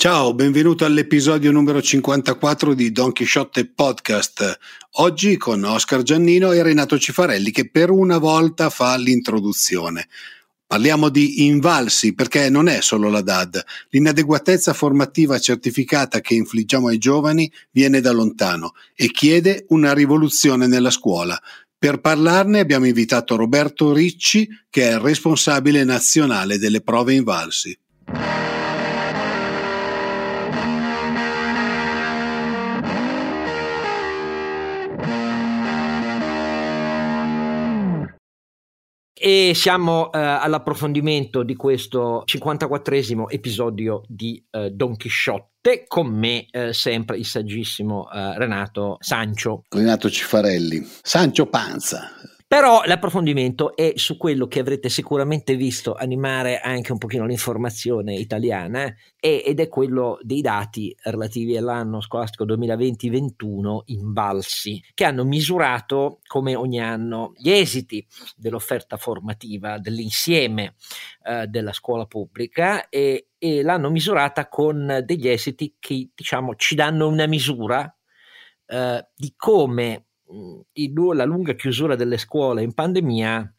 Ciao, benvenuto all'episodio numero 54 di Don Chisciotte Podcast. Oggi con Oscar Giannino e Renato Cifarelli che per una volta fa l'introduzione. Parliamo di invalsi perché non è solo la DAD. L'inadeguatezza formativa certificata che infliggiamo ai giovani viene da lontano e chiede una rivoluzione nella scuola. Per parlarne abbiamo invitato Roberto Ricci che è il responsabile nazionale delle prove invalsi. E siamo eh, all'approfondimento di questo 54esimo episodio di eh, Don Chisciotte, con me eh, sempre il saggissimo eh, Renato Sancio. Renato Cifarelli. Sancio Panza. Però l'approfondimento è su quello che avrete sicuramente visto animare anche un pochino l'informazione italiana eh, ed è quello dei dati relativi all'anno scolastico 2020-21 invalsi, che hanno misurato come ogni anno gli esiti dell'offerta formativa dell'insieme eh, della scuola pubblica e, e l'hanno misurata con degli esiti che diciamo ci danno una misura eh, di come la lunga chiusura delle scuole in pandemia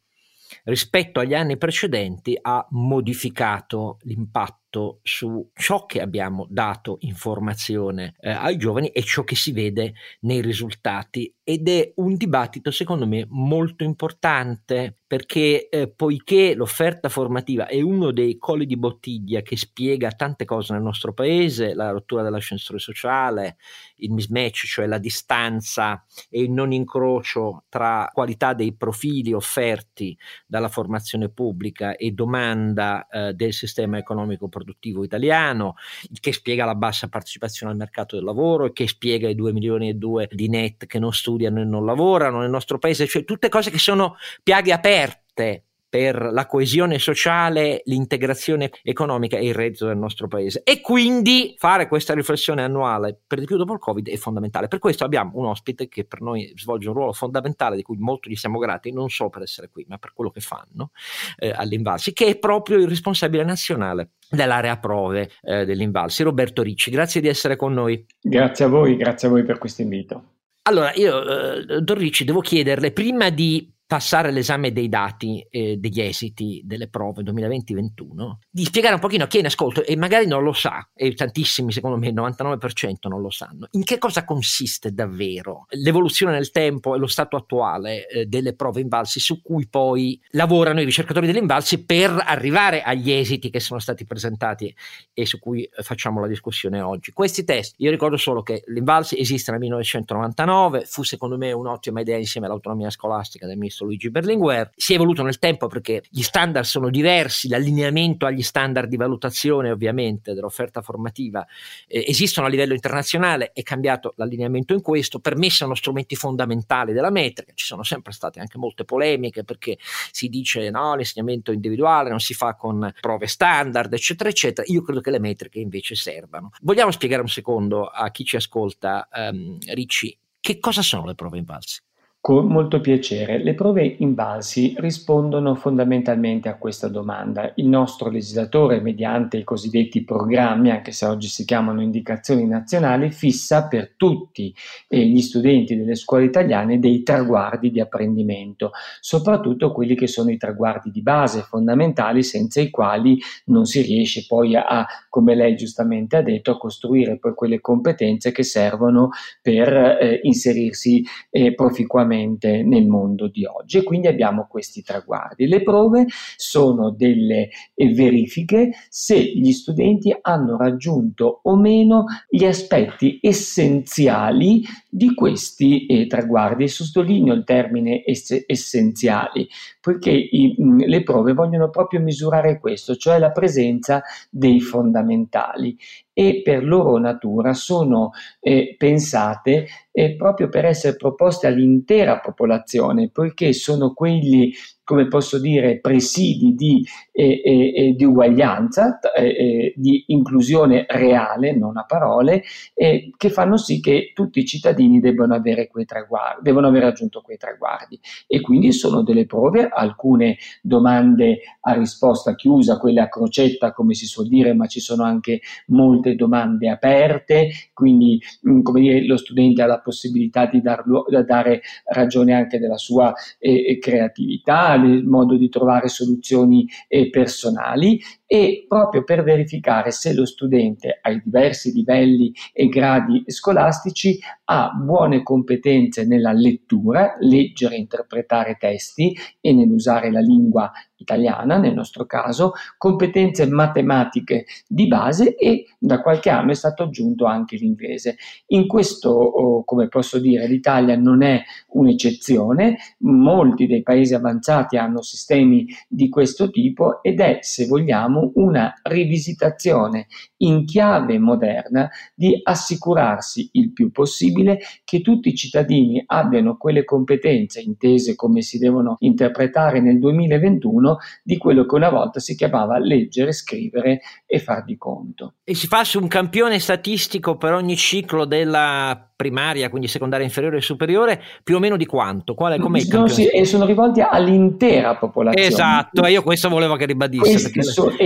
rispetto agli anni precedenti ha modificato l'impatto su ciò che abbiamo dato informazione eh, ai giovani e ciò che si vede nei risultati. Ed è un dibattito secondo me molto importante perché eh, poiché l'offerta formativa è uno dei colli di bottiglia che spiega tante cose nel nostro paese, la rottura dell'ascensore sociale, il mismatch, cioè la distanza e il non incrocio tra qualità dei profili offerti dalla formazione pubblica e domanda eh, del sistema economico produttivo italiano, che spiega la bassa partecipazione al mercato del lavoro che spiega i 2 milioni e 2 di net che non studiano e non lavorano nel nostro paese, cioè tutte cose che sono piaghe aperte per la coesione sociale, l'integrazione economica e il reddito del nostro paese. E quindi fare questa riflessione annuale, per di più dopo il Covid, è fondamentale. Per questo abbiamo un ospite che per noi svolge un ruolo fondamentale, di cui molto gli siamo grati, non solo per essere qui, ma per quello che fanno eh, all'Invalsi, che è proprio il responsabile nazionale dell'area prove eh, dell'Invalsi, Roberto Ricci. Grazie di essere con noi. Grazie a voi, grazie a voi per questo invito. Allora, io, eh, Don Ricci, devo chiederle, prima di passare l'esame dei dati eh, degli esiti delle prove 2020-21, di spiegare un pochino a chi è in ascolto e magari non lo sa, e tantissimi secondo me il 99% non lo sanno, in che cosa consiste davvero l'evoluzione nel tempo e lo stato attuale eh, delle prove invalsi su cui poi lavorano i ricercatori delle invalsi per arrivare agli esiti che sono stati presentati e su cui facciamo la discussione oggi. Questi test, io ricordo solo che l'invalsi esiste nel 1999, fu secondo me un'ottima idea insieme all'autonomia scolastica del ministro stesso Luigi Berlinguer. Si è evoluto nel tempo perché gli standard sono diversi, l'allineamento agli standard di valutazione ovviamente dell'offerta formativa eh, esistono a livello internazionale, è cambiato l'allineamento in questo, per me sono strumenti fondamentali della metrica, ci sono sempre state anche molte polemiche perché si dice no, l'insegnamento individuale non si fa con prove standard, eccetera, eccetera. Io credo che le metriche invece servano. Vogliamo spiegare un secondo a chi ci ascolta, um, Ricci, che cosa sono le prove invalsi? Con molto piacere. Le prove invalsi rispondono fondamentalmente a questa domanda. Il nostro legislatore, mediante i cosiddetti programmi, anche se oggi si chiamano indicazioni nazionali, fissa per tutti gli studenti delle scuole italiane dei traguardi di apprendimento, soprattutto quelli che sono i traguardi di base fondamentali senza i quali non si riesce poi a, come lei giustamente ha detto, a costruire poi quelle competenze che servono per eh, inserirsi eh, proficuamente sicuramente nel mondo di oggi. E quindi abbiamo questi traguardi. Le prove sono delle eh, verifiche se gli studenti hanno raggiunto o meno gli aspetti essenziali di questi eh, traguardi. Sottolineo il termine ess- essenziali poiché i, mh, le prove vogliono proprio misurare questo, cioè la presenza dei fondamentali. E per loro natura sono eh, pensate eh, proprio per essere proposte all'intera popolazione, poiché sono quelli come posso dire, presidi di, eh, eh, di uguaglianza, eh, di inclusione reale, non a parole, che fanno sì che tutti i cittadini debbano avere quei traguardi, devono aver raggiunto quei traguardi. E quindi sono delle prove, alcune domande a risposta chiusa, quelle a crocetta, come si suol dire, ma ci sono anche molte domande aperte, quindi mm, come dire, lo studente ha la possibilità di darlo, dare ragione anche della sua eh, creatività, del modo di trovare soluzioni eh, personali e proprio per verificare se lo studente ai diversi livelli e gradi scolastici ha buone competenze nella lettura, leggere e interpretare testi e nell'usare la lingua italiana nel nostro caso, competenze matematiche di base e da qualche anno è stato aggiunto anche l'inglese. In questo, oh, come posso dire, l'Italia non è un'eccezione, molti dei paesi avanzati hanno sistemi di questo tipo ed è, se vogliamo, una rivisitazione in chiave moderna di assicurarsi il più possibile che tutti i cittadini abbiano quelle competenze intese come si devono interpretare nel 2021 di quello che una volta si chiamava leggere, scrivere e far di conto. E si fa su un campione statistico per ogni ciclo della primaria, quindi secondaria inferiore e superiore, più o meno di quanto? Qual è, com'è no, sì, e sono rivolti all'intera popolazione. Esatto, io questo volevo che ribadisse, perché,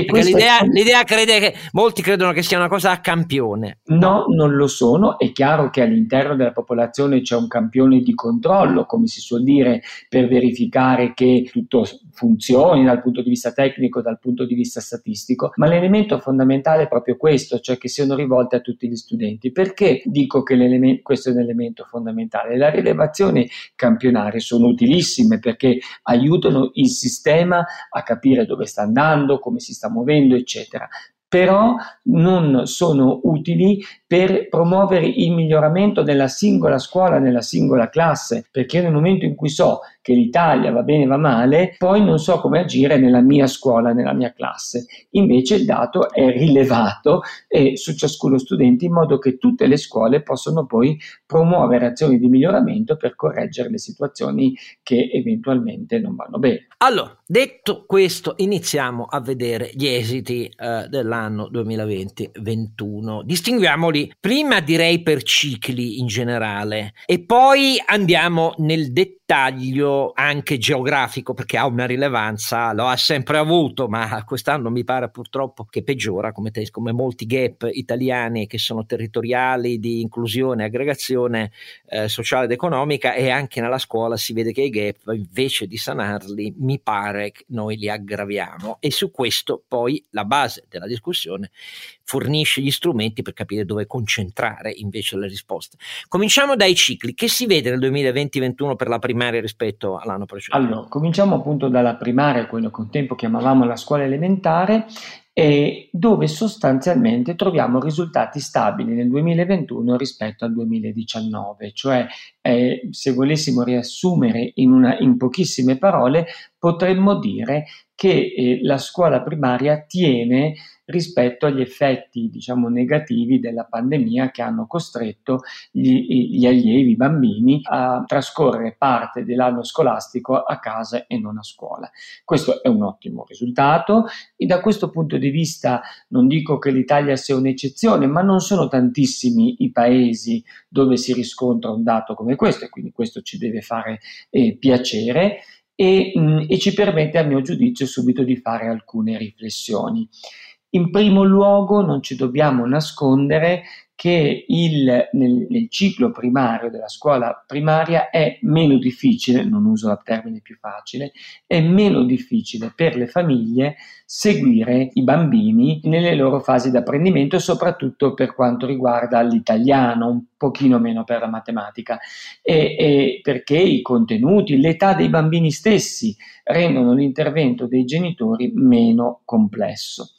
perché l'idea, sono... l'idea, crede che molti credono che sia una cosa a campione. No, non lo sono, è chiaro che all'interno della popolazione c'è un campione di controllo, come si suol dire, per verificare che tutto funzioni dal punto di vista tecnico, dal punto di vista statistico, ma l'elemento fondamentale è proprio questo, cioè che siano rivolte a tutti gli studenti. Perché dico che questo è un elemento fondamentale. Le rilevazioni campionarie sono utilissime perché aiutano il sistema a capire dove sta andando, come si sta muovendo, eccetera. Però non sono utili per promuovere il miglioramento della singola scuola, nella singola classe, perché nel momento in cui so che l'Italia va bene, va male, poi non so come agire nella mia scuola, nella mia classe. Invece il dato è rilevato eh, su ciascuno studente in modo che tutte le scuole possono poi promuovere azioni di miglioramento per correggere le situazioni che eventualmente non vanno bene. Allora, detto questo, iniziamo a vedere gli esiti eh, dell'anno 2020-21. Distinguiamoli prima direi per cicli in generale e poi andiamo nel dettaglio dettaglio anche geografico perché ha una rilevanza, lo ha sempre avuto, ma quest'anno mi pare purtroppo che peggiora come, te, come molti gap italiani che sono territoriali di inclusione aggregazione eh, sociale ed economica e anche nella scuola si vede che i gap invece di sanarli mi pare che noi li aggraviamo. E su questo poi la base della discussione fornisce gli strumenti per capire dove concentrare invece le risposte. Cominciamo dai cicli. Che si vede nel 2020-21 per la primaria rispetto all'anno precedente? Allora, cominciamo appunto dalla primaria, quello che un tempo chiamavamo la scuola elementare, e dove sostanzialmente troviamo risultati stabili nel 2021 rispetto al 2019, cioè eh, se volessimo riassumere in, una, in pochissime parole, potremmo dire che eh, la scuola primaria tiene rispetto agli effetti diciamo negativi della pandemia che hanno costretto gli, gli allievi, i bambini a trascorrere parte dell'anno scolastico a casa e non a scuola. Questo è un ottimo risultato e da questo punto di vista non dico che l'Italia sia un'eccezione, ma non sono tantissimi i paesi dove si riscontra un dato come questo e quindi questo ci deve fare eh, piacere e, mh, mm, e ci permette a mio giudizio subito di fare alcune riflessioni. In primo luogo non ci dobbiamo nascondere che il, nel, nel, ciclo primario della scuola primaria è meno difficile, non uso il termine più facile, è meno difficile per le famiglie seguire i bambini nelle loro fasi di apprendimento, soprattutto per quanto riguarda l'italiano, un pochino meno per la matematica, e, e perché i contenuti, l'età dei bambini stessi rendono l'intervento dei genitori meno complesso.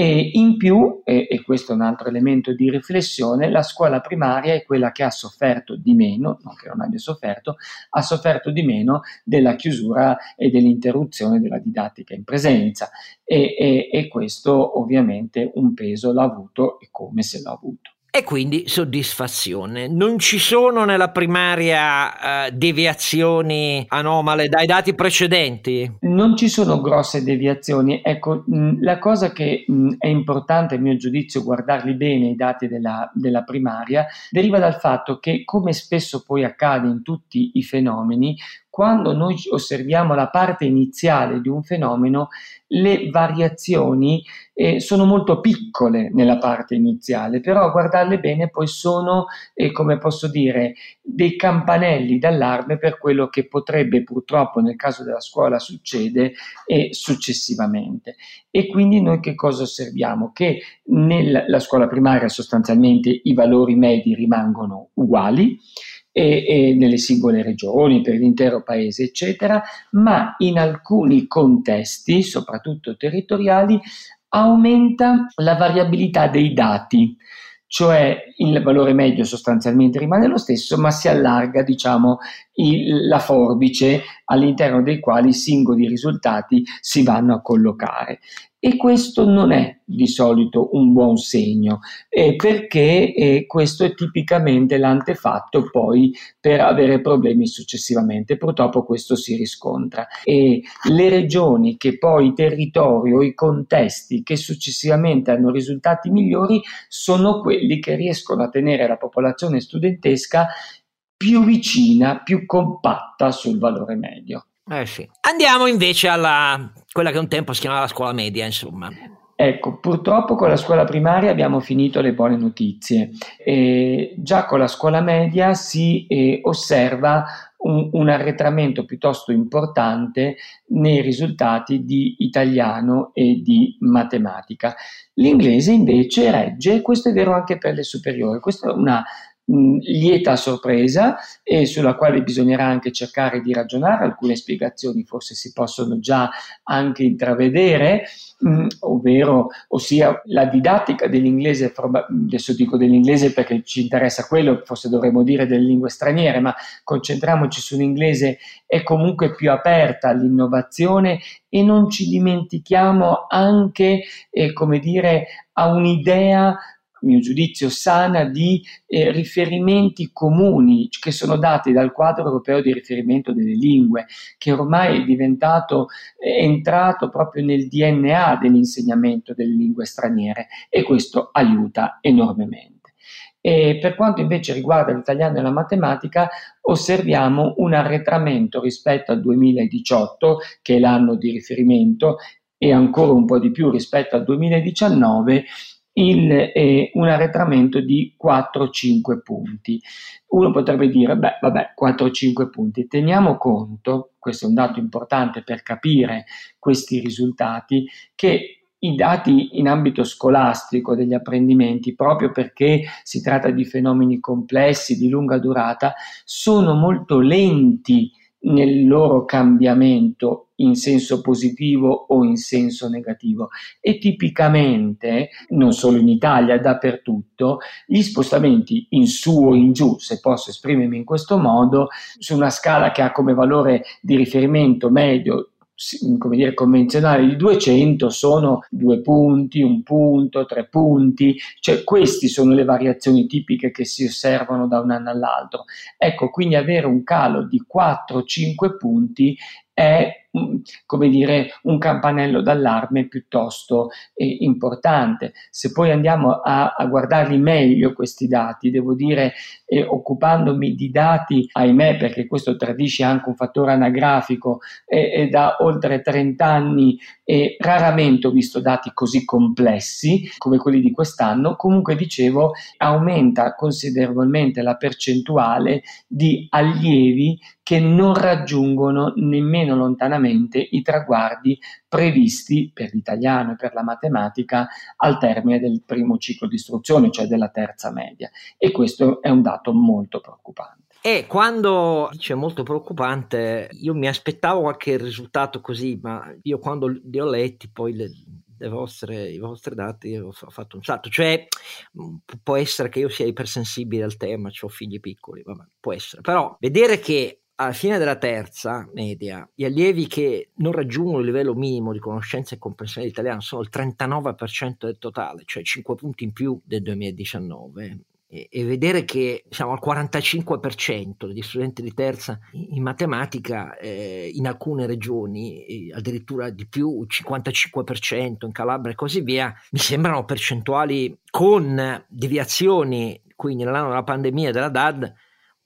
E in più, e, e, questo è un altro elemento di riflessione, la scuola primaria è quella che ha sofferto di meno, non che non abbia sofferto, ha sofferto di meno della chiusura e dell'interruzione della didattica in presenza e, e, e questo ovviamente un peso l'ha avuto e come se l'ha avuto. E quindi soddisfazione. Non ci sono nella primaria uh, deviazioni anomale dai dati precedenti? Non ci sono grosse deviazioni. Ecco, mh, la cosa che mh, è importante a mio giudizio guardarli bene i dati della, della primaria deriva dal fatto che, come spesso poi accade in tutti i fenomeni, quando noi osserviamo la parte iniziale di un fenomeno, le variazioni eh, sono molto piccole nella parte iniziale, però a guardarle bene poi sono, eh, come posso dire, dei campanelli d'allarme per quello che potrebbe purtroppo nel caso della scuola succede e successivamente. E quindi noi che cosa osserviamo? Che nella scuola primaria sostanzialmente i valori medi rimangono uguali, e, e nelle singole regioni, per l'intero paese, eccetera, ma in alcuni contesti, soprattutto territoriali, aumenta la variabilità dei dati, cioè il valore medio sostanzialmente rimane lo stesso, ma si allarga, diciamo, il, la forbice all'interno dei quali i singoli risultati si vanno a collocare. E questo non è di solito un buon segno, eh, perché eh, questo è tipicamente l'antefatto poi per avere problemi successivamente. Purtroppo questo si riscontra. E le regioni che poi i territori o i contesti che successivamente hanno risultati migliori sono quelli che riescono a tenere la popolazione studentesca più vicina, più compatta sul valore medio. Eh sì. Andiamo invece alla quella che un tempo si chiamava la scuola media, insomma. Ecco, purtroppo con la scuola primaria abbiamo finito le buone notizie. E già con la scuola media si eh, osserva un, un, arretramento piuttosto importante nei risultati di italiano e di matematica. L'inglese invece regge, questo è vero anche per le superiori, questa è una mh, lieta sorpresa e sulla quale bisognerà anche cercare di ragionare, alcune spiegazioni forse si possono già anche intravedere, mh, ovvero ossia la didattica dell'inglese, adesso dico dell'inglese perché ci interessa quello, forse dovremmo dire delle lingue straniere, ma concentriamoci sull'inglese, è comunque più aperta all'innovazione e non ci dimentichiamo anche, eh, come dire, a un'idea mio giudizio, sana di eh, riferimenti comuni che sono dati dal quadro europeo di riferimento delle lingue, che ormai è diventato, è entrato proprio nel DNA dell'insegnamento delle lingue straniere e questo aiuta enormemente. E per quanto invece riguarda l'italiano e la matematica, osserviamo un arretramento rispetto al 2018, che è l'anno di riferimento, e ancora un po' di più rispetto al 2019, il, eh, un arretramento di 4-5 punti. Uno potrebbe dire, beh, vabbè, 4-5 punti. Teniamo conto, questo è un dato importante per capire questi risultati, che i dati in ambito scolastico degli apprendimenti, proprio perché si tratta di fenomeni complessi, di lunga durata, sono molto lenti nel loro cambiamento in senso positivo o in senso negativo. E tipicamente non solo in Italia dappertutto gli spostamenti in su o in giù se posso esprimermi in questo modo su una scala che ha come valore di riferimento medio come dire, convenzionali di 200 sono due punti, un punto, tre punti, cioè queste sono le variazioni tipiche che si osservano da un anno all'altro. Ecco, quindi avere un calo di 4-5 punti è come dire, un campanello d'allarme piuttosto eh, importante. Se poi andiamo a, a, guardarli meglio questi dati, devo dire, eh, occupandomi di dati, ahimè, perché questo tradisce anche un fattore anagrafico, eh, da oltre 30 anni raramente ho visto dati così complessi come quelli di quest'anno, comunque dicevo, aumenta considerevolmente la percentuale di allievi che non raggiungono nemmeno lontanamente i traguardi previsti per l'italiano e per la matematica al termine del primo ciclo di istruzione, cioè della terza media. E questo è un dato molto preoccupante. E quando dice molto preoccupante, io mi aspettavo qualche risultato così, ma io quando li ho letti poi le, vostre, i vostri dati ho fatto un salto. Cioè, può essere che io sia ipersensibile al tema, ho figli piccoli, vabbè, può essere. Però vedere che alla fine della terza media, gli allievi che non raggiungono il livello minimo di conoscenza e comprensione dell'italiano sono il 39% del totale, cioè 5 punti in più del 2019 e, vedere che siamo al 45% degli studenti di terza in matematica eh, in alcune regioni, addirittura di più, 55% in Calabria e così via, mi sembrano percentuali con deviazioni, quindi nell'anno della pandemia della DAD,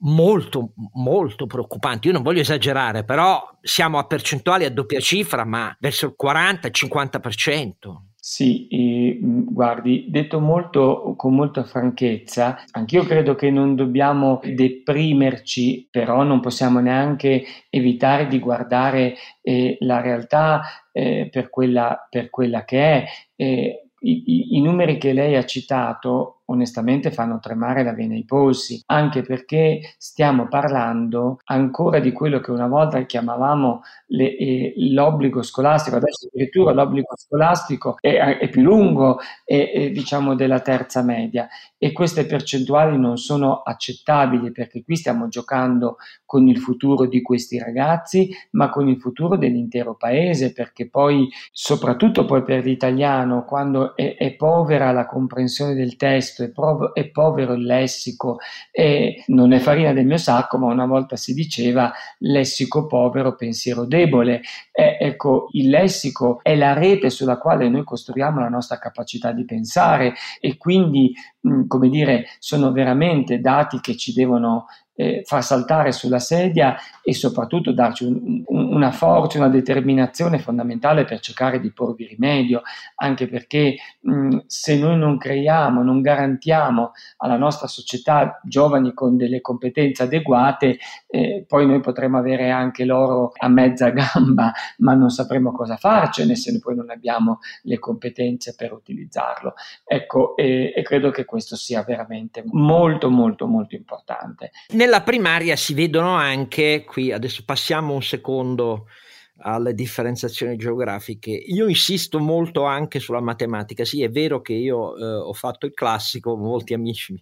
molto molto preoccupanti. Io non voglio esagerare, però siamo a percentuali a doppia cifra, ma verso il 40-50%. Sì, e, guardi, detto molto con molta franchezza, anch'io credo che non dobbiamo deprimerci, però non possiamo neanche evitare di guardare eh, la realtà eh, per, quella, per, quella, che è. Eh, i, i, I numeri che lei ha citato onestamente fanno tremare la vena ai polsi, anche perché stiamo parlando ancora di quello che una volta chiamavamo le, eh, l'obbligo scolastico, adesso addirittura l'obbligo scolastico è, è più lungo è, è, diciamo della terza media. E queste percentuali non sono accettabili perché qui stiamo giocando con il futuro di questi ragazzi, ma con il futuro dell'intero paese, perché poi soprattutto poi per l'italiano quando è, povera la comprensione del testo è, prov- è povero il lessico e non è farina del mio sacco, ma una volta si diceva lessico povero, pensiero debole. Eh, ecco, il lessico è la rete sulla quale noi costruiamo la nostra capacità di pensare e quindi, mh, come dire, sono veramente dati che ci devono eh, far saltare sulla sedia e soprattutto darci un, un, una forza, una determinazione fondamentale per cercare di porvi rimedio, anche perché mh, se noi non creiamo, non garantiamo alla nostra società giovani con delle competenze adeguate, eh, poi noi potremo avere anche loro a mezza gamba, ma non sapremo cosa farcene se poi non abbiamo le competenze per utilizzarlo. Ecco, e, e credo che questo sia veramente molto, molto, molto importante. Nella primaria si vedono anche, qui adesso passiamo un secondo alle differenziazioni geografiche. Io insisto molto anche sulla matematica. Sì, è vero che io eh, ho fatto il classico, molti amici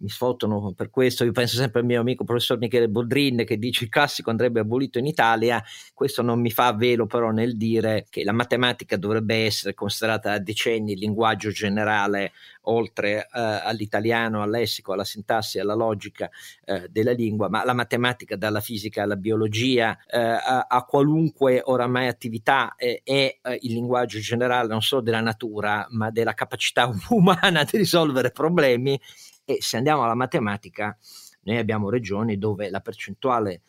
mi sfottono per questo. Io penso sempre al mio amico professor Michele Boldrin che dice il classico andrebbe abolito in Italia. Questo non mi fa velo però nel dire che la matematica dovrebbe essere considerata da decenni il linguaggio generale oltre eh, all'italiano, al lessico, alla sintassi, alla logica eh, della lingua, ma la matematica dalla fisica alla biologia eh, a, a, qualunque oramai attività è eh, il linguaggio generale non solo della natura, ma della capacità umana di risolvere problemi e se andiamo alla matematica, noi abbiamo regioni dove la percentuale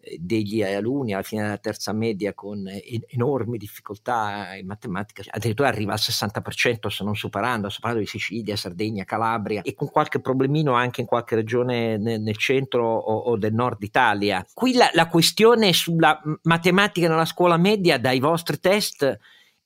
eh, degli alunni alla fine della terza media con enormi difficoltà in matematica, addirittura arriva al 60% se non superando, sto parlando di Sicilia, Sardegna, Calabria e con qualche problemino anche in qualche regione nel, nel centro o, o, del nord Italia. Qui la, la questione sulla matematica nella scuola media dai vostri test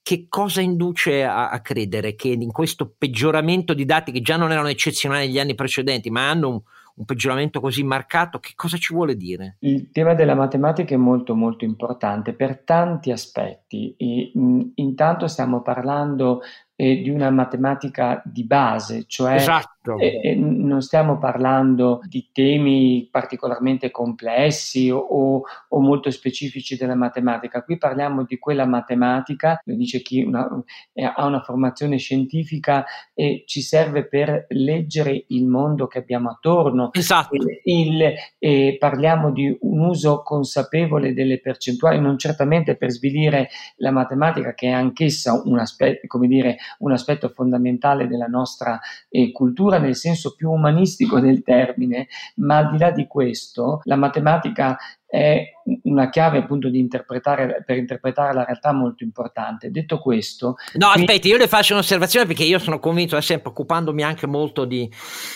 che cosa induce a, a, credere che in questo peggioramento di dati che già non erano eccezionali negli anni precedenti, ma hanno un, un peggioramento così marcato, che cosa ci vuole dire? Il tema della matematica è molto molto importante per tanti aspetti. E, mh, intanto stiamo parlando eh, di una matematica di base, cioè esatto. Eh, eh, non stiamo parlando di temi particolarmente complessi o, o, o, molto specifici della matematica, qui parliamo di quella matematica, lo dice chi una, eh, ha una formazione scientifica e ci serve per leggere il mondo che abbiamo attorno. Esatto. Il, il, parliamo di un uso consapevole delle percentuali, non certamente per svilire la matematica che è anch'essa un aspetto, come dire, un aspetto fondamentale della nostra eh, cultura nel senso più umanistico del termine, ma al di là di questo, la matematica è una chiave appunto di interpretare, per interpretare la realtà molto importante. Detto questo... No, qui... aspetti, io le faccio un'osservazione perché io sono convinto, da sempre occupandomi anche molto di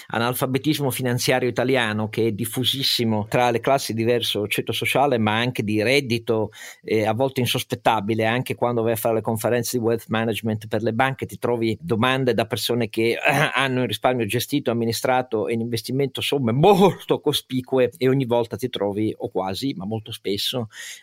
analfabetismo finanziario italiano che è diffusissimo tra le classi diverso ceto sociale ma anche di reddito, eh, a volte insospettabile, anche quando vai a fare le conferenze di wealth management per le banche ti trovi domande da persone che eh, hanno il risparmio gestito, amministrato e in investimento somme molto cospicue e ogni volta ti trovi o quasi quasi, ma molto spesso,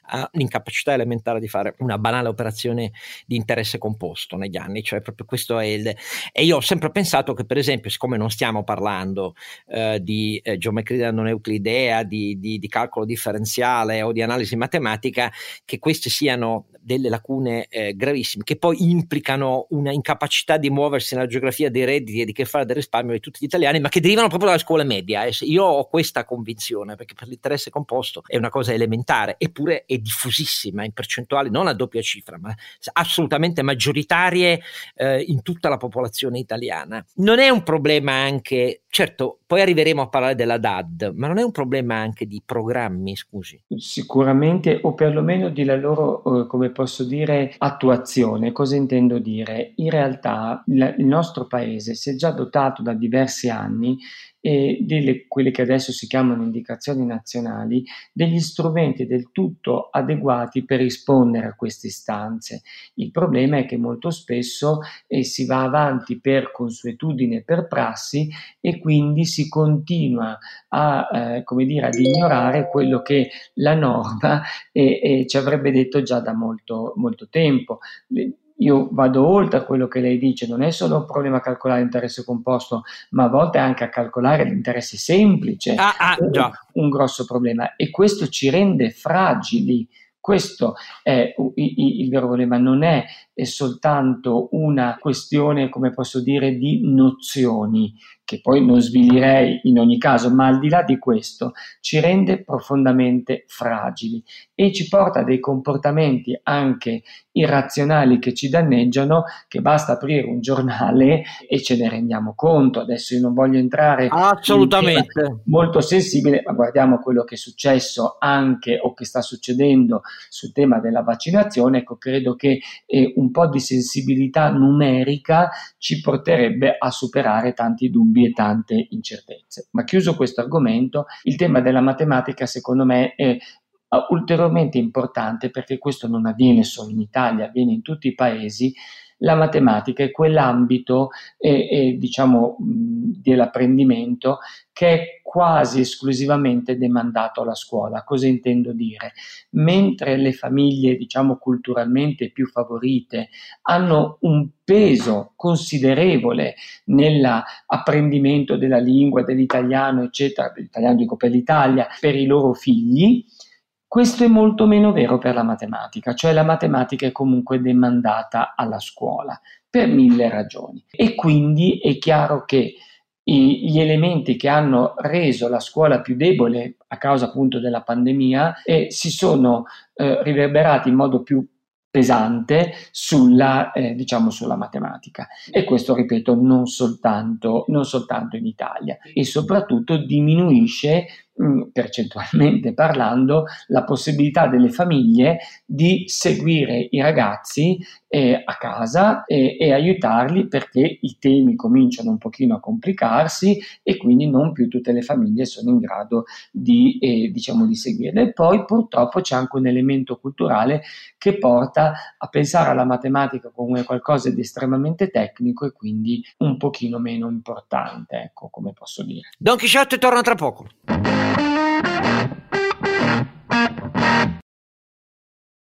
all'incapacità elementare di fare una banale operazione di interesse composto negli anni, cioè proprio questo è il... E io ho sempre pensato che per esempio, siccome non stiamo parlando eh, di eh, geometria non euclidea, di, di, di calcolo differenziale o di analisi matematica, che queste siano delle lacune eh, gravissime che poi implicano una incapacità di muoversi nella geografia dei redditi e di che fare del risparmio di tutti gli italiani, ma che derivano proprio dalla scuola media. Eh. Io ho questa convinzione perché per l'interesse composto è una cosa elementare, eppure è diffusissima in percentuali non a doppia cifra, ma assolutamente maggioritarie eh, in tutta la popolazione italiana. Non è un problema anche, certo, poi arriveremo a parlare della DAD, ma non è un problema anche di programmi, scusi? Sicuramente, o perlomeno di la loro, eh, come posso dire, attuazione. Cosa intendo dire? In realtà il nostro paese si è già dotato da diversi anni e delle, quelle che adesso si chiamano indicazioni nazionali, degli strumenti del tutto adeguati per rispondere a queste istanze. Il problema è che molto spesso eh, si va avanti per consuetudine, per prassi e quindi si continua a, eh, come dire, ad ignorare quello che la norma eh, ci avrebbe detto già da molto, molto tempo. Le, io vado oltre a quello che lei dice, non è solo un problema a calcolare l'interesse composto, ma a volte anche a calcolare l'interesse semplice. Ah, ah, già. Un grosso problema e questo ci rende fragili. Questo è il vero problema, non è soltanto una questione, come posso dire, di nozioni, che poi non svilirei in ogni caso, ma al di là di questo ci rende profondamente fragili e ci porta a dei comportamenti anche irrazionali che ci danneggiano, che basta aprire un giornale e ce ne rendiamo conto. Adesso io non voglio entrare assolutamente molto sensibile, ma guardiamo quello che è successo anche o che sta succedendo sul tema della vaccinazione. Ecco, credo che eh, un po' di sensibilità numerica ci porterebbe a superare tanti dubbi e tante incertezze. Ma chiuso questo argomento, il tema della matematica secondo me è ulteriormente importante perché questo non avviene solo in Italia, avviene in tutti i paesi. La matematica è quell'ambito eh, eh, diciamo, dell'apprendimento che è quasi esclusivamente demandato alla scuola. Cosa intendo dire? Mentre le famiglie, diciamo culturalmente più favorite, hanno un peso considerevole nell'apprendimento della lingua, dell'italiano, eccetera, dell'italiano dico per l'Italia, per i loro figli, questo è molto meno vero per la matematica, cioè la matematica è comunque demandata alla scuola per mille ragioni. E quindi è chiaro che gli elementi che hanno reso la scuola più debole a causa appunto della pandemia eh, si sono eh, riverberati in modo più pesante sulla, eh, diciamo sulla matematica. E questo ripeto non soltanto, non soltanto in Italia. E soprattutto diminuisce percentualmente parlando, la possibilità delle famiglie di seguire i ragazzi eh, a casa e, e, aiutarli perché i temi cominciano un pochino a complicarsi e quindi non più tutte le famiglie sono in grado di, eh, diciamo, di seguirle. E poi purtroppo c'è anche un elemento culturale che porta a pensare alla matematica come qualcosa di estremamente tecnico e quindi un pochino meno importante, ecco come posso dire. Don Chisciotte torna tra poco.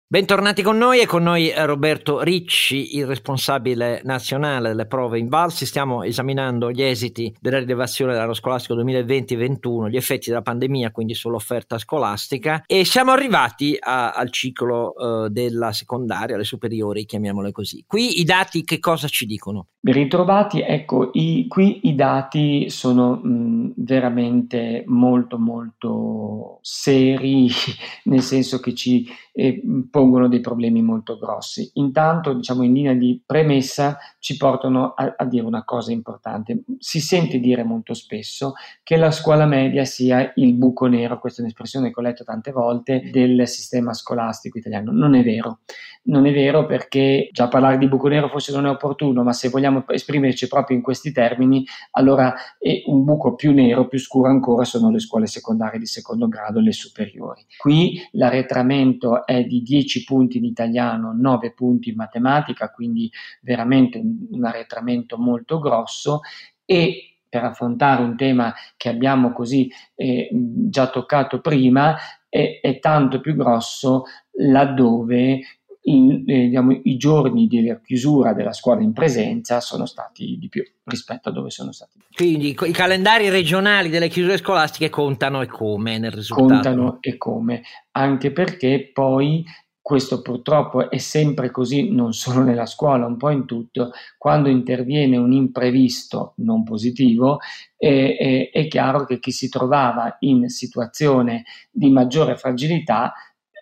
Bentornati con noi e con noi Roberto Ricci, il responsabile nazionale delle prove invalsi. Stiamo esaminando gli esiti della rilevazione dell'anno scolastico 2020-21, gli effetti della pandemia, quindi sull'offerta scolastica e siamo arrivati a, al ciclo uh, della secondaria, le superiori, chiamiamole così. Qui i dati che cosa ci dicono? Ben ritrovati, ecco, i, qui i dati sono mh, veramente molto molto seri, nel senso che ci eh, pongono dei problemi molto grossi. Intanto, diciamo in linea di premessa, ci portano a, a, dire una cosa importante. Si sente dire molto spesso che la scuola media sia il buco nero, questa è un'espressione che ho letto tante volte, del sistema scolastico italiano. Non è vero. Non è vero perché già parlare di buco nero forse non è opportuno, ma se vogliamo esprimerci proprio in questi termini, allora è un buco più nero, più scuro ancora sono le scuole secondarie di secondo grado, le superiori. Qui l'arretramento è di 10 punti in italiano, 9 punti in matematica, quindi veramente un, un arretramento molto grosso e per affrontare un tema che abbiamo così eh, già toccato prima, è, è tanto più grosso laddove in, eh, diciamo, i giorni della chiusura della scuola in presenza sono stati di più rispetto a dove sono stati. Quindi i calendari regionali delle chiusure scolastiche contano e come nel risultato? Contano e come, anche perché poi questo purtroppo è sempre così, non solo nella scuola, un po' in tutto, quando interviene un imprevisto non positivo, è, è, è chiaro che chi si trovava in situazione di maggiore fragilità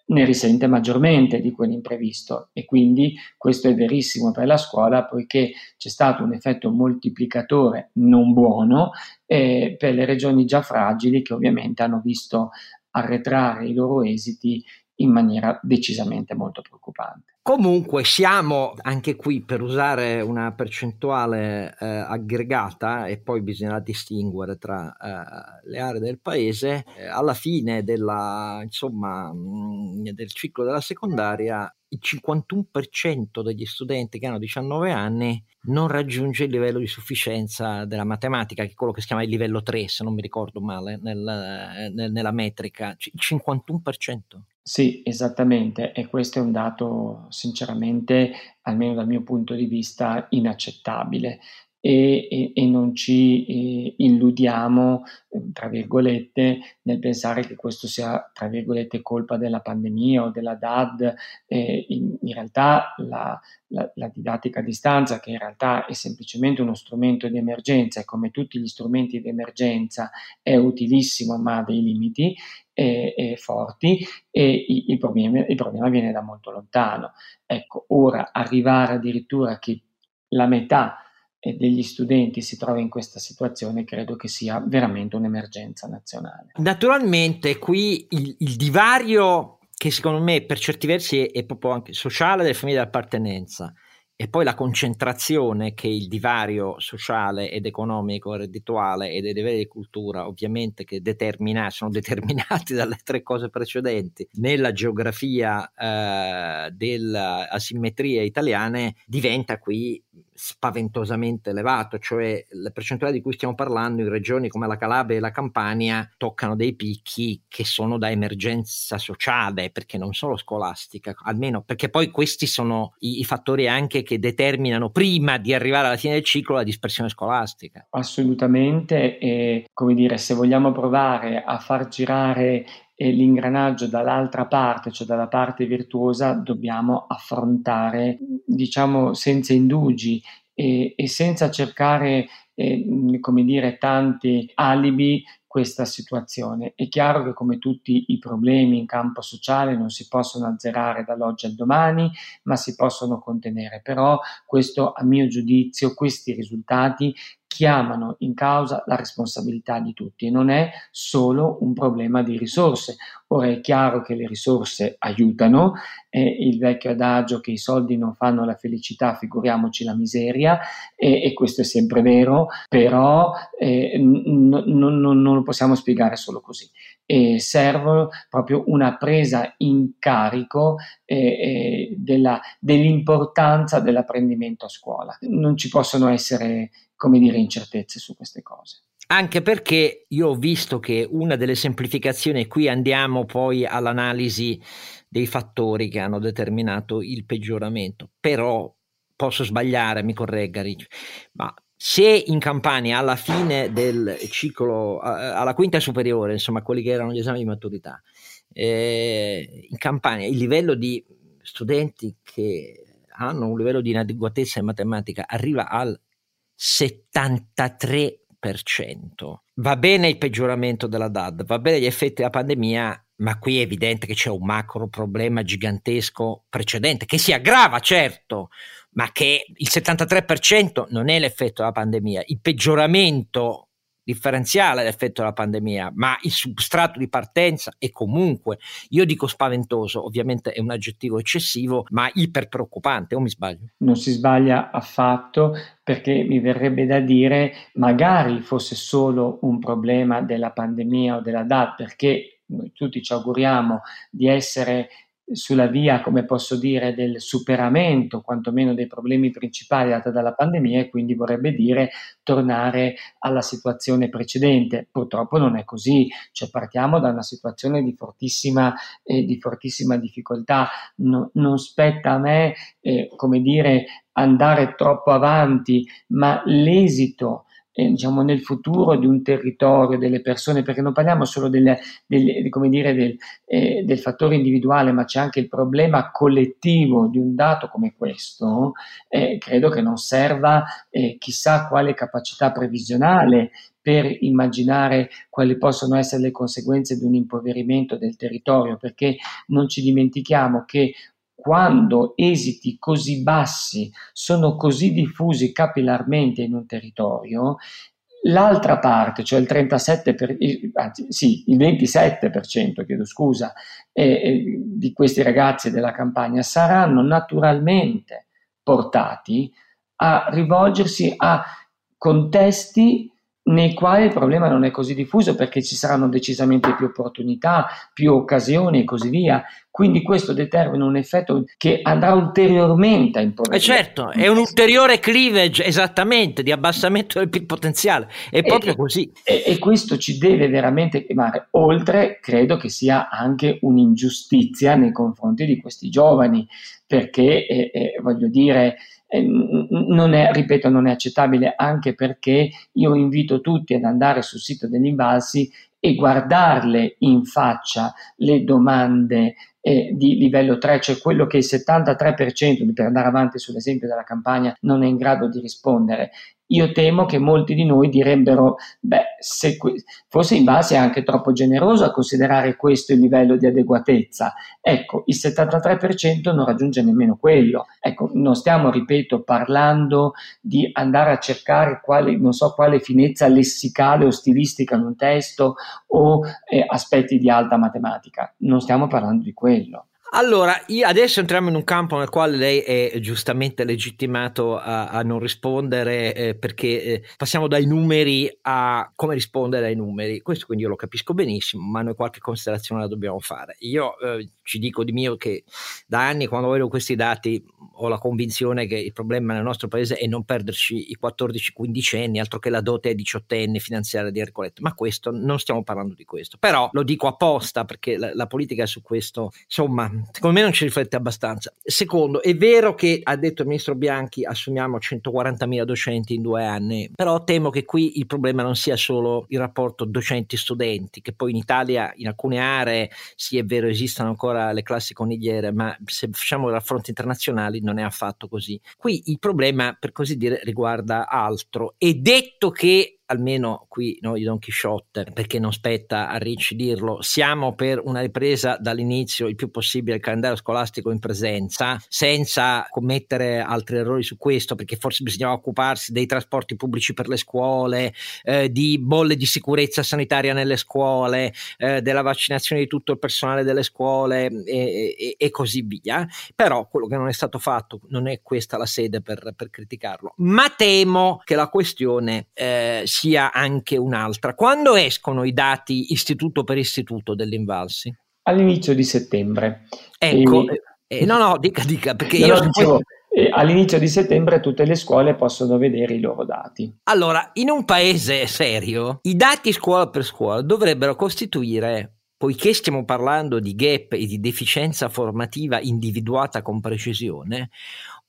ne risente maggiormente di quell'imprevisto. E quindi questo è verissimo per la scuola poiché c'è stato un effetto moltiplicatore non buono eh, per le regioni già fragili che ovviamente hanno visto arretrare i loro esiti in maniera decisamente molto preoccupante. Comunque siamo anche qui per usare una percentuale eh, aggregata e poi bisognerà distinguere tra eh, le aree del paese, eh, alla fine della, insomma, mh, mm, del ciclo della secondaria il 51% degli studenti che hanno 19 anni non raggiunge il livello di sufficienza della matematica, che è quello che si chiama il livello 3, se non mi ricordo male, nel, eh, nel, nella metrica, il 51%. Sì, esattamente, e questo è un dato sinceramente, almeno dal mio punto di vista, inaccettabile e, e, e non ci eh, illudiamo, tra virgolette, nel pensare che questo sia, tra virgolette, colpa della pandemia o della DAD. Eh, in, in, realtà la, la, la, didattica a distanza, che in realtà è semplicemente uno strumento di emergenza e come tutti gli strumenti di emergenza è utilissimo ma ha dei limiti, e, e forti e il, problema, il, problema, viene da molto lontano. Ecco, ora arrivare addirittura che la metà degli studenti si trova in questa situazione, credo che sia veramente un'emergenza nazionale. Naturalmente qui il, il divario che secondo me per certi versi è proprio anche sociale delle famiglie di appartenenza e poi la concentrazione che il divario sociale ed economico, reddituale e dei livelli di cultura ovviamente che determina, sono determinati dalle tre cose precedenti nella geografia eh, delle asimmetrie italiane diventa qui spaventosamente elevato, cioè le percentuali di cui stiamo parlando in regioni come la Calabria e la Campania toccano dei picchi che sono da emergenza sociale, perché non solo scolastica, almeno perché poi questi sono i, i fattori anche che determinano prima di arrivare alla fine del ciclo la dispersione scolastica. Assolutamente, e come dire, se vogliamo provare a far girare e l'ingranaggio dall'altra parte, cioè dalla parte virtuosa, dobbiamo affrontare, diciamo, senza indugi e, e senza cercare, eh, come dire, tanti alibi questa situazione. È chiaro che come tutti i problemi in campo sociale non si possono azzerare dall'oggi al domani, ma si possono contenere. Però questo, a mio giudizio, questi risultati chiamano in causa la responsabilità di tutti e non è solo un problema di risorse. Ora è chiaro che le risorse aiutano, eh, il vecchio adagio che i soldi non fanno la felicità, figuriamoci la miseria, e, e questo è sempre vero, però eh, n- n- n- non lo possiamo spiegare solo così. Serve proprio una presa in carico eh, eh della, dell'importanza dell'apprendimento a scuola. Non ci possono essere come dire, incertezze su queste cose. Anche perché io ho visto che una delle semplificazioni, e qui andiamo poi all'analisi dei fattori che hanno determinato il peggioramento, però posso sbagliare, mi corregga Ricci, ma se in Campania alla fine del ciclo, alla quinta superiore, insomma quelli che erano gli esami di maturità, eh, in Campania il livello di studenti che hanno un livello di inadeguatezza in matematica arriva al 73%. Va bene il peggioramento della DAD, va bene gli effetti della pandemia, ma qui è evidente che c'è un macro problema gigantesco precedente che si aggrava, certo, ma che il 73% non è l'effetto della pandemia. Il peggioramento differenziale l'effetto della pandemia, ma il substrato di partenza è comunque, io dico spaventoso, ovviamente è un aggettivo eccessivo, ma iper preoccupante, o mi sbaglio? Non si sbaglia affatto perché mi verrebbe da dire magari fosse solo un problema della pandemia o della DAT, perché noi tutti ci auguriamo di essere sulla via, come posso dire, del superamento quantomeno dei problemi principali dati dalla pandemia e quindi vorrebbe dire tornare alla situazione precedente. Purtroppo non è così, cioè partiamo da una situazione di fortissima, eh, di fortissima difficoltà. No, non spetta a me, eh, come dire, andare troppo avanti, ma l'esito eh, diciamo, nel futuro di un territorio, delle persone, perché non parliamo solo del, del, dire, del, eh, del, fattore individuale, ma c'è anche il problema collettivo di un dato come questo, eh, credo che non serva eh, chissà quale capacità previsionale per immaginare quali possono essere le conseguenze di un impoverimento del territorio, perché non ci dimentichiamo che quando esiti così bassi sono così diffusi capillarmente in un territorio, l'altra parte, cioè il 37%, per, anzi sì, il 27%, chiedo scusa, eh, eh, di questi ragazzi della campagna saranno naturalmente portati a rivolgersi a contesti nei quali il problema non è così diffuso perché ci saranno decisamente più opportunità, più occasioni e così via. Quindi questo determina un effetto che andrà ulteriormente a imporre. Eh certo, è un ulteriore cleavage esattamente di abbassamento del PIL potenziale, è e, proprio così. E, e, questo ci deve veramente chiamare. Oltre, credo che sia anche un'ingiustizia nei confronti di questi giovani, perché eh, eh, voglio dire non è, ripeto, non è accettabile anche perché io invito tutti ad andare sul sito degli invalsi e guardarle in faccia le domande eh, di livello 3, cioè quello che il 73%, per andare avanti sull'esempio della campagna, non è in grado di rispondere. Io temo che molti di noi direbbero, beh, que- forse in base è anche troppo generoso a considerare questo il livello di adeguatezza. Ecco, il 73% non raggiunge nemmeno quello. Ecco, non stiamo, ripeto, parlando di andare a cercare quale, non so quale finezza lessicale o stilistica in un testo o eh, aspetti di alta matematica. Non stiamo parlando di quello. Allora, adesso entriamo in un campo nel quale lei è giustamente legittimato a, a non rispondere eh, perché eh, passiamo dai numeri a come rispondere ai numeri. Questo quindi io lo capisco benissimo, ma noi qualche considerazione la dobbiamo fare. Io eh, ci dico di mio che da anni quando vedo questi dati ho la convinzione che il problema nel nostro paese è non perderci i 14-15 anni, altro che la dote ai 18 anni finanziaria di Ercoletto. Ma questo, non stiamo parlando di questo. Però lo dico apposta perché la, la politica su questo, insomma, secondo me non ci riflette abbastanza. Secondo, è vero che ha detto il ministro Bianchi assumiamo 140.000 docenti in due anni, però temo che qui il problema non sia solo il rapporto docenti-studenti, che poi in Italia in alcune aree sì è vero esistono ancora le classi conigliere, ma se facciamo raffronti internazionali non è affatto così. Qui il problema, per così dire, riguarda altro. E detto che almeno qui noi Don Chisciotte, perché non spetta a Ricci dirlo, siamo per una ripresa dall'inizio il più possibile del calendario scolastico in presenza, senza commettere altri errori su questo, perché forse bisognava occuparsi dei trasporti pubblici per le scuole, eh, di bolle di sicurezza sanitaria nelle scuole, eh, della vaccinazione di tutto il personale delle scuole e, e, e, così via. Però quello che non è stato fatto non è questa la sede per, per criticarlo. Ma temo che la questione eh, sia anche un'altra. Quando escono i dati istituto per istituto dell'Invalsi? All'inizio di settembre. Ecco, e... Eh, eh, no, no, dica, dica, perché no, io... No, dicevo, poi... all'inizio di settembre tutte le scuole possono vedere i loro dati. Allora, in un paese serio, i dati scuola per scuola dovrebbero costituire poiché stiamo parlando di gap e di deficienza formativa individuata con precisione,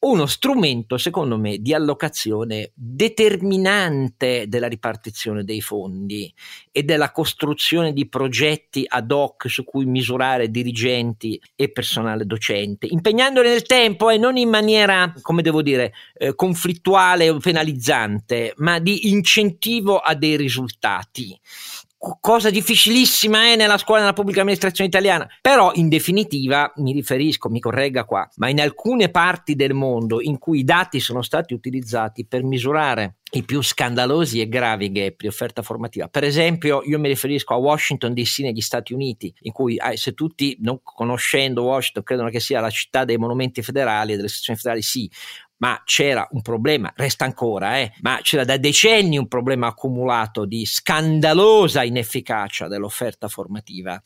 uno strumento, secondo me, di allocazione determinante della ripartizione dei fondi e della costruzione di progetti ad hoc su cui misurare dirigenti e personale docente, impegnandoli nel tempo e non in maniera, come devo dire, eh, conflittuale o penalizzante, ma di incentivo a dei risultati cosa difficilissima è nella scuola e nella pubblica amministrazione italiana. Però, in definitiva, mi riferisco, mi corregga qua, ma in alcune parti del mondo in cui i dati sono stati utilizzati per misurare i più scandalosi e gravi gap di offerta formativa. Per esempio, io mi riferisco a Washington DC negli Stati Uniti, in cui eh, se tutti, non conoscendo Washington, credono che sia la città dei monumenti federali e delle sezioni federali, sì, ma c'era un problema, resta ancora, eh, ma c'era da decenni un problema accumulato di scandalosa inefficacia dell'offerta formativa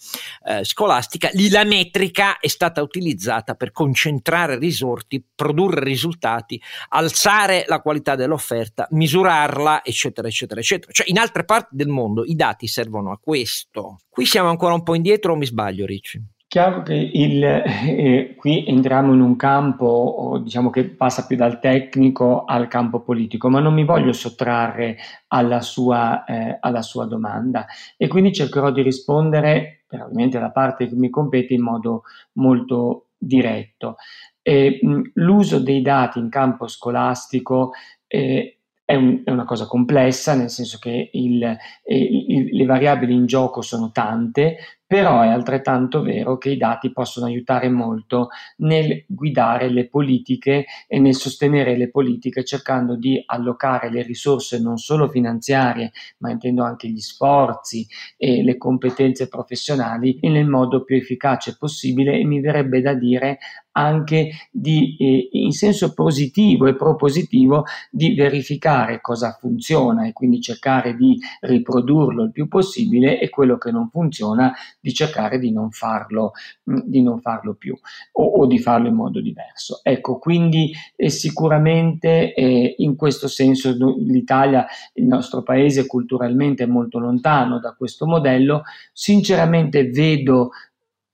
eh, scolastica, lì la metrica è stata utilizzata per concentrare risorti, produrre risultati, alzare la qualità dell'offerta, misurarla, eccetera, eccetera, eccetera. Cioè in altre parti del mondo i dati servono a questo. Qui siamo ancora un po' indietro o mi sbaglio, Ricci? Chiaro che il, eh, qui entriamo in un campo diciamo che passa più dal tecnico al campo politico, ma non mi voglio sottrarre alla sua, eh, alla sua domanda e quindi cercherò di rispondere, ovviamente la parte che mi compete, in modo molto diretto. Eh, l'uso dei dati in campo scolastico eh, è, un, è, una cosa complessa, nel senso che il, eh, il, le variabili in gioco sono tante, però è altrettanto vero che i dati possono aiutare molto nel guidare le politiche e nel sostenere le politiche cercando di allocare le risorse non solo finanziarie, ma intendo anche gli sforzi e le competenze professionali nel modo più efficace possibile. E mi verrebbe da dire anche di, eh, in senso positivo e propositivo di verificare cosa funziona e quindi cercare di riprodurlo il più possibile e quello che non funziona di cercare di non farlo, mm, di non farlo più o, o, di farlo in modo diverso. Ecco, quindi eh, sicuramente eh, in questo senso l'Italia, il nostro paese culturalmente è molto lontano da questo modello. Sinceramente vedo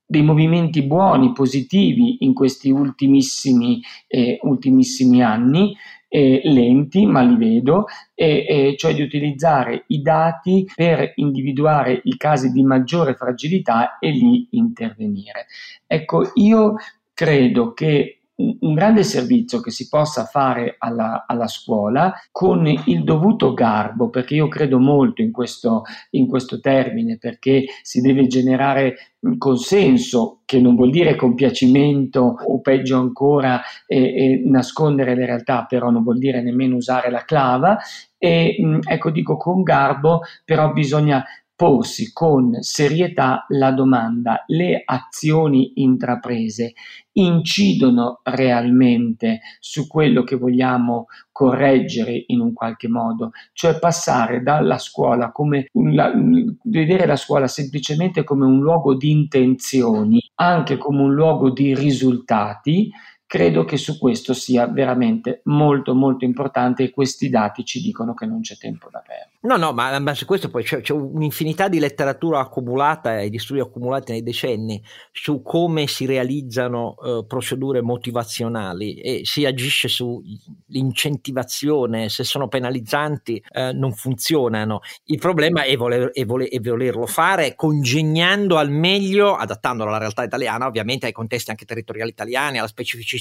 dei movimenti buoni, positivi in questi ultimissimi, eh, ultimissimi anni, eh, lenti, ma li vedo, e, e cioè di utilizzare i dati per individuare i casi di maggiore fragilità e lì intervenire. Ecco, io credo che un grande servizio che si possa fare alla, alla, scuola con il dovuto garbo, perché io credo molto in questo, in questo termine, perché si deve generare consenso, che non vuol dire compiacimento o peggio ancora eh, eh, nascondere le realtà, però non vuol dire nemmeno usare la clava. E ecco, dico con garbo, però bisogna porsi con serietà la domanda, le azioni intraprese incidono realmente su quello che vogliamo correggere in un qualche modo, cioè passare dalla scuola come la, vedere la scuola semplicemente come un luogo di intenzioni, anche come un luogo di risultati, credo che su questo sia veramente molto molto importante e questi dati ci dicono che non c'è tempo da perdere. No, no, ma, ma su questo poi c'è, c'è, un'infinità di letteratura accumulata e di studi accumulati nei decenni su come si realizzano uh, procedure motivazionali e si agisce sull'incentivazione, se sono penalizzanti uh, non funzionano. Il problema è, voler, è, voler, è volerlo fare congegnando al meglio, adattandolo alla realtà italiana, ovviamente ai contesti anche territoriali italiani, alla specificità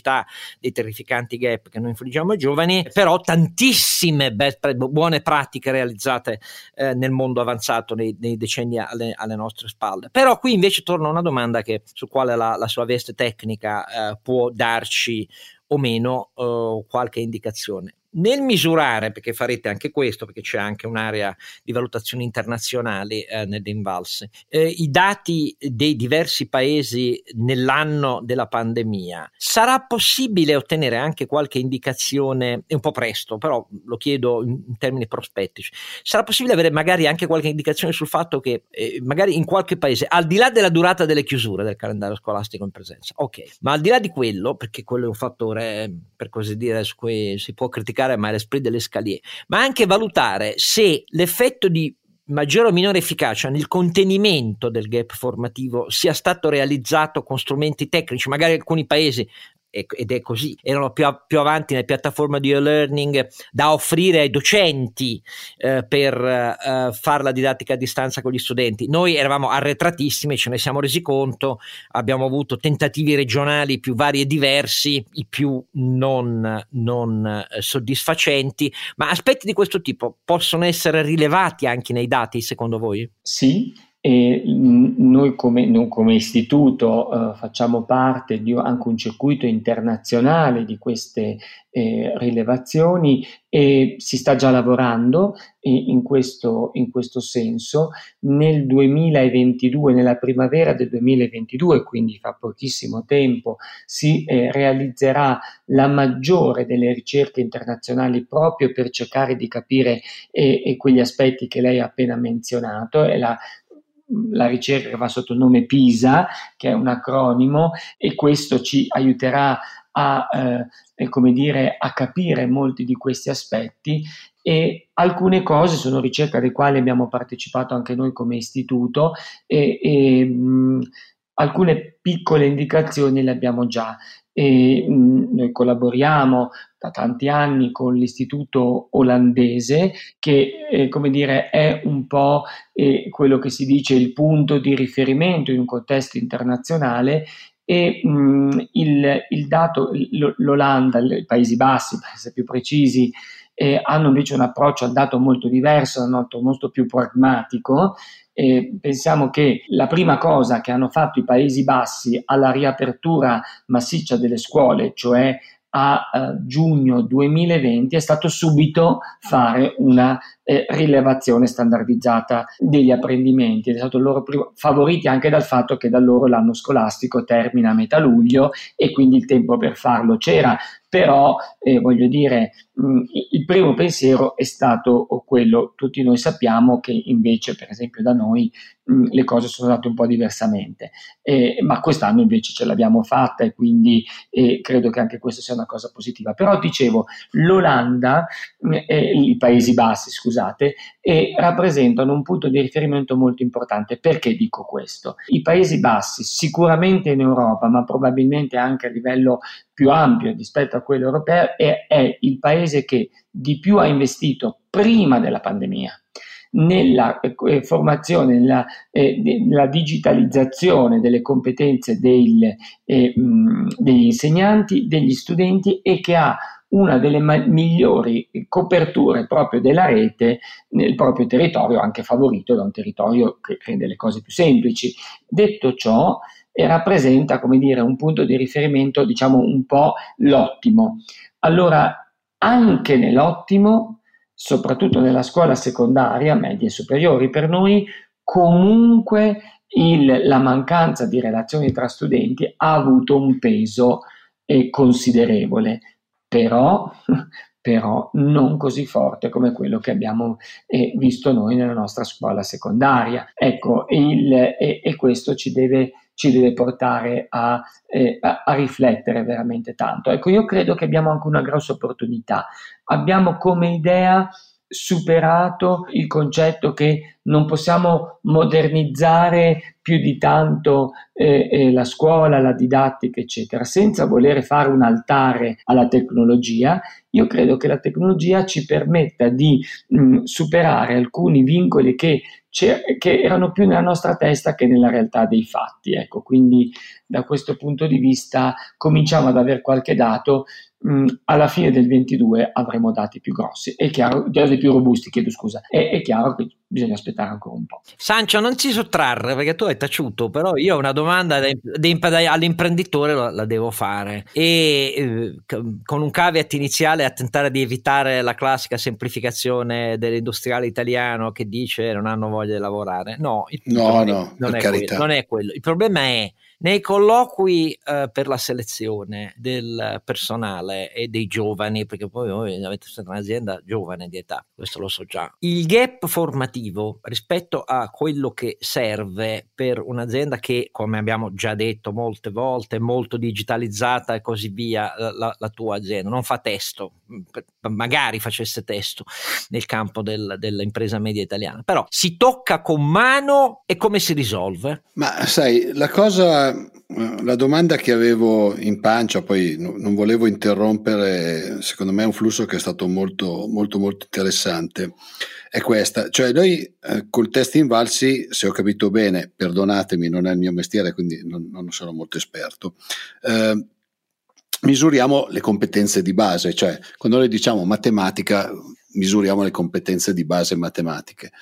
dei terrificanti gap che noi infliggiamo ai giovani, però tantissime best, buone pratiche realizzate eh, nel mondo avanzato nei, nei decenni alle, alle, nostre spalle. Però qui invece torna una domanda che, su quale la, la sua veste tecnica eh, può darci o meno eh, qualche indicazione. Nel misurare, perché farete anche questo, perché c'è anche un'area di valutazioni internazionali eh, nelle invalse, eh, i dati dei diversi paesi nell'anno della pandemia, sarà possibile ottenere anche qualche indicazione, è un po' presto, però lo chiedo in, in termini prospettici, sarà possibile avere magari anche qualche indicazione sul fatto che eh, magari in qualche paese, al di là della durata delle chiusure del calendario scolastico in presenza, ok, ma al di là di quello, perché quello è un fattore, per così dire, su cui si può criticare, applicare ma l'esprit delle scalie, ma anche valutare se l'effetto di maggiore o minore efficacia nel contenimento del gap formativo sia stato realizzato con strumenti tecnici, magari alcuni paesi ed è così, erano più, più avanti nelle piattaforme di e-learning da offrire ai docenti eh, per eh, fare la didattica a distanza con gli studenti. Noi eravamo arretratissimi, ce ne siamo resi conto, abbiamo avuto tentativi regionali più vari e diversi, i più non, non eh, soddisfacenti, ma aspetti di questo tipo possono essere rilevati anche nei dati secondo voi? Sì, e noi come, noi come istituto eh, facciamo parte di anche un circuito internazionale di queste eh, rilevazioni e si sta già lavorando in questo, in questo senso. Nel 2022, nella primavera del 2022, quindi fra pochissimo tempo, si eh, realizzerà la maggiore delle ricerche internazionali proprio per cercare di capire eh, quegli aspetti che lei ha appena menzionato. È la la ricerca che va sotto il nome PISA, che è un acronimo, e questo ci aiuterà a, eh, come dire, a capire molti di questi aspetti e alcune cose sono ricerche alle quali abbiamo partecipato anche noi come istituto e, e mh, alcune piccole indicazioni le abbiamo già. E, noi collaboriamo da tanti anni con l'istituto olandese che eh, come dire è un po' eh, quello che si dice il punto di riferimento in un contesto internazionale e mh, il, il, dato, l'Olanda, i Paesi Bassi, per essere più precisi, eh, hanno invece un approccio al dato molto diverso, molto, molto più pragmatico. Eh, pensiamo che la prima cosa che hanno fatto i Paesi Bassi alla riapertura massiccia delle scuole, cioè a eh, giugno 2020 è stato subito fare una eh, rilevazione standardizzata degli apprendimenti. È stato loro primo, favoriti anche dal fatto che da loro l'anno scolastico termina a metà luglio e quindi il tempo per farlo c'era però eh, voglio dire, mh, il primo pensiero è stato quello, tutti noi sappiamo che invece per esempio da noi mh, le cose sono andate un po' diversamente, eh, ma quest'anno invece ce l'abbiamo fatta e quindi eh, credo che anche questa sia una cosa positiva. Però dicevo, l'Olanda, i Paesi Bassi scusate, rappresentano un punto di riferimento molto importante. Perché dico questo? I Paesi Bassi sicuramente in Europa, ma probabilmente anche a livello più ampio rispetto a quello europeo è, è il paese che di più ha investito prima della pandemia nella eh, formazione, nella, eh, nella, digitalizzazione delle competenze del, eh, mh, degli insegnanti, degli studenti e che ha una delle ma- migliori coperture proprio della rete nel proprio territorio, anche favorito da un territorio che rende le cose più semplici. Detto ciò, e rappresenta, come dire, un punto di riferimento, diciamo, un po' l'ottimo. Allora, anche nell'ottimo, soprattutto nella scuola secondaria, medie e superiori, per noi comunque il, la mancanza di relazioni tra studenti ha avuto un peso eh, considerevole, però, però non così forte come quello che abbiamo eh, visto noi nella nostra scuola secondaria. Ecco, il, e, e questo ci deve ci deve portare a, eh, a, a, riflettere veramente tanto. Ecco, io credo che abbiamo anche una grossa opportunità. Abbiamo come idea superato il concetto che non possiamo modernizzare più di tanto eh, eh, la scuola, la didattica, eccetera, senza voler fare un altare alla tecnologia. Io credo che la tecnologia ci permetta di mh, superare alcuni vincoli che che erano più nella nostra testa che nella realtà dei fatti. Ecco, quindi da questo punto di vista cominciamo ad avere qualche dato mh, alla fine del 22 avremo dati più grossi, è chiaro, dati più robusti, chiedo scusa, è, è chiaro che bisogna aspettare ancora un po'. Sancio, non ci sottrarre perché tu hai taciuto, però io ho una domanda da, da, all'imprenditore la, la, devo fare e eh, con un caveat iniziale a tentare di evitare la classica semplificazione dell'industriale italiano che dice non hanno voglia di lavorare. No, no, no, non, è quello, non è quello. Il problema è nei colloqui eh, per la selezione del personale e dei giovani, perché poi voi avete un'azienda giovane di età, questo lo so già, il gap formativo rispetto a quello che serve per un'azienda che, come abbiamo già detto molte volte, è molto digitalizzata e così via, la, la tua azienda, non fa testo, magari facesse testo nel campo del, dell'impresa media italiana, però si tocca con mano e come si risolve? Ma sai, la cosa la domanda che avevo in pancia, poi non volevo interrompere, secondo me è un flusso che è stato molto, molto, molto interessante, è questa. Cioè noi eh, col test invalsi, se ho capito bene, perdonatemi, non è il mio mestiere, quindi non, non sono molto esperto, eh, misuriamo le competenze di base, cioè quando noi diciamo matematica, misuriamo le competenze di base matematiche.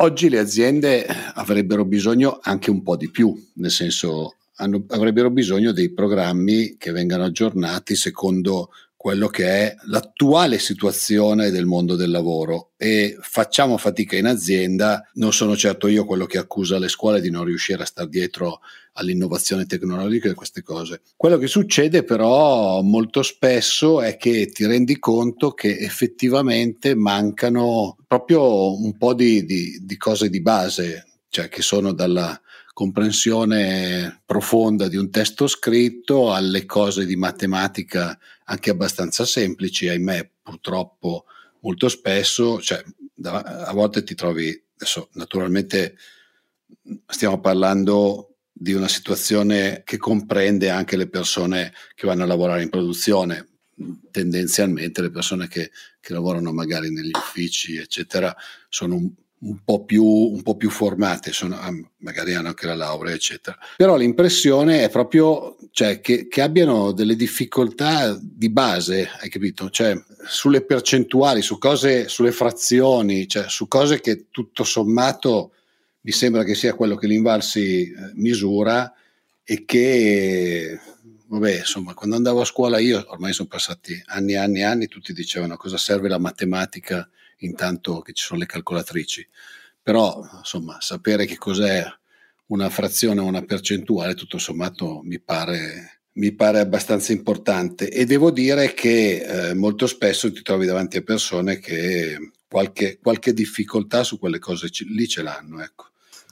Oggi le aziende avrebbero bisogno anche un po' di più, nel senso hanno, avrebbero bisogno dei programmi che vengano aggiornati secondo quello che è l'attuale situazione del mondo del lavoro e facciamo fatica in azienda, non sono certo io quello che accusa le scuole di non riuscire a stare dietro all'innovazione tecnologica e queste cose. Quello che succede però molto spesso è che ti rendi conto che effettivamente mancano proprio un po' di, di, di cose di base, cioè che sono dalla comprensione profonda di un testo scritto alle cose di matematica anche abbastanza semplici, ahimè purtroppo molto spesso, cioè a volte ti trovi, adesso naturalmente stiamo parlando di una situazione che comprende anche le persone che vanno a lavorare in produzione, tendenzialmente le persone che, che lavorano magari negli uffici, eccetera, sono un, un po' più, un po più formate, sono, ah, magari hanno anche la laurea, eccetera. Però l'impressione è proprio cioè, che, che, abbiano delle difficoltà di base, hai capito? Cioè, sulle percentuali, su cose, sulle frazioni, cioè, su cose che tutto sommato mi sembra che sia quello che l'Invalsi eh, misura e che, vabbè, insomma, quando andavo a scuola io, ormai sono passati anni e anni e anni, tutti dicevano cosa serve la matematica intanto che ci sono le calcolatrici. Però, insomma, sapere che cos'è una frazione o una percentuale, tutto sommato, mi pare, mi pare abbastanza importante. E devo dire che eh, molto spesso ti trovi davanti a persone che qualche, qualche difficoltà su quelle cose c- lì ce l'hanno. Ecco.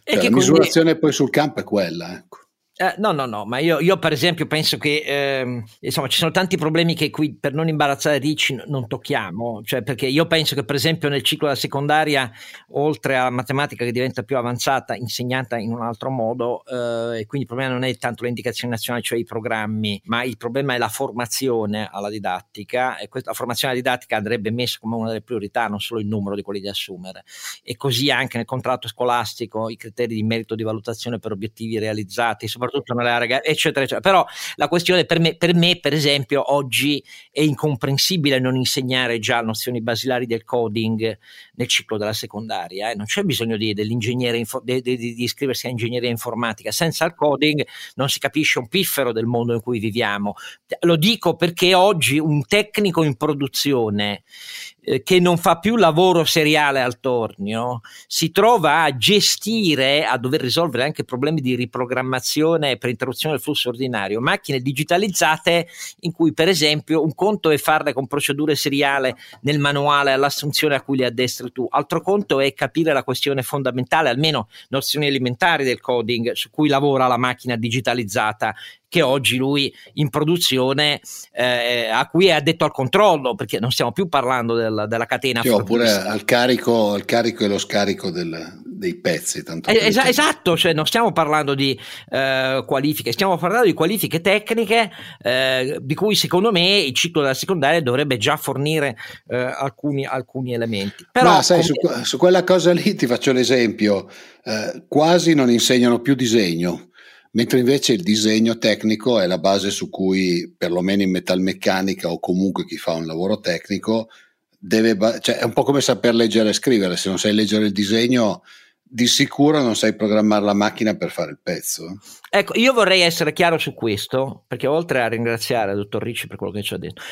Cioè, la misurazione quindi... poi sul campo è quella. Ecco. Eh, no, no, no, ma io, io per esempio penso che eh, insomma ci sono tanti problemi che qui per non imbarazzare Ricci non tocchiamo, cioè perché io penso che per esempio nel ciclo della secondaria, oltre alla matematica che diventa più avanzata, insegnata in un altro modo, eh, e quindi il problema non è tanto le indicazioni nazionali, cioè i programmi, ma il problema è la formazione alla didattica e questa, formazione alla didattica andrebbe messa come una delle priorità, non solo il numero di quelli da assumere. E così anche nel contratto scolastico i criteri di merito di valutazione per obiettivi realizzati, soprattutto soprattutto nelle aree, eccetera, eccetera. Però la questione per me, per me, per esempio, oggi è incomprensibile non insegnare già nozioni basilari del coding nel ciclo della secondaria. Eh? Non c'è bisogno di, info, di, di, di, iscriversi a ingegneria informatica. Senza il coding non si capisce un piffero del mondo in cui viviamo. Lo dico perché oggi un tecnico in produzione eh, che non fa più lavoro seriale al tornio, si trova a gestire, a dover risolvere anche problemi di riprogrammazione per interruzione del flusso ordinario, macchine digitalizzate in cui per esempio un conto è farle con procedure seriale nel manuale all'assunzione a cui le addestri tu, altro conto è capire la questione fondamentale, almeno nozioni elementari del coding su cui lavora la macchina digitalizzata che oggi lui in produzione eh, a cui è addetto al controllo, perché non stiamo più parlando del, della catena. Sì, oppure al carico, al carico, e lo scarico del, dei pezzi. Eh, es- esatto, cioè non stiamo parlando di eh, qualifiche, stiamo parlando di qualifiche tecniche eh, di cui secondo me il ciclo della secondaria dovrebbe già fornire eh, alcuni, alcuni, elementi. Però, Ma sai, come... su, su, quella cosa lì ti faccio l'esempio, eh, quasi non insegnano più disegno mentre invece il disegno tecnico è la base su cui, perlomeno in metalmeccanica o comunque chi fa un lavoro tecnico, deve, cioè è un po' come saper leggere e scrivere, se non sai leggere il disegno di sicuro non sai programmare la macchina per fare il pezzo. Ecco, io vorrei essere chiaro su questo, perché oltre a ringraziare il dottor Ricci per quello che ci ha detto,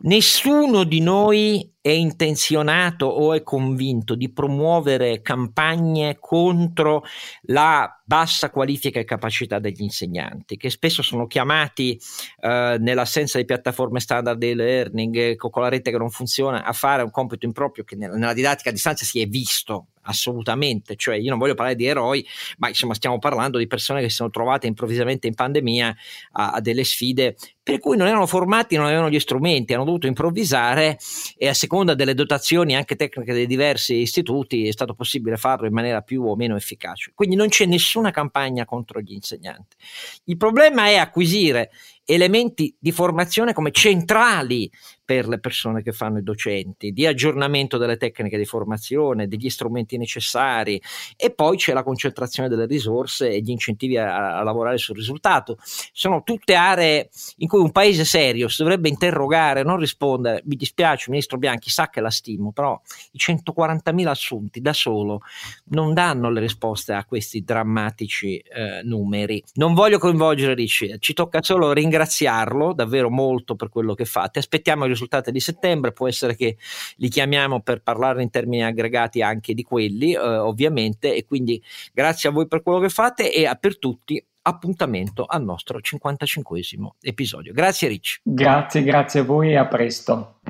Nessuno di noi è intenzionato o è convinto di promuovere campagne contro la bassa qualifica e capacità degli insegnanti, che spesso sono chiamati eh, nell'assenza di piattaforme standard di learning, con la rete che non funziona, a fare un compito improprio che nella didattica a distanza si è visto assolutamente, cioè io non voglio parlare di eroi, ma insomma stiamo parlando di persone che si sono trovate improvvisamente in pandemia a, a delle sfide per cui non erano formati, non avevano gli strumenti, hanno dovuto improvvisare e a seconda delle dotazioni anche tecniche dei diversi istituti è stato possibile farlo in maniera più o meno efficace. Quindi non c'è nessuna campagna contro gli insegnanti. Il problema è acquisire elementi di formazione come centrali per le persone che fanno i docenti, di aggiornamento delle tecniche di formazione, degli strumenti necessari e poi c'è la concentrazione delle risorse e gli incentivi a, a lavorare sul risultato. Sono tutte aree in cui un paese serio si dovrebbe interrogare, non rispondere. Mi dispiace, ministro Bianchi, sa che la stimo, però i 140.000 assunti da solo non danno le risposte a questi drammatici eh, numeri. Non voglio coinvolgere Ricci, ci tocca solo ringraziarlo davvero molto per quello che fate. Aspettiamo il risultati di settembre, può essere che li chiamiamo per parlare in termini aggregati anche di quelli, eh, ovviamente, e quindi grazie a voi per quello che fate e a per tutti appuntamento al nostro 55 episodio. Grazie Rich. Grazie, grazie a voi e a presto.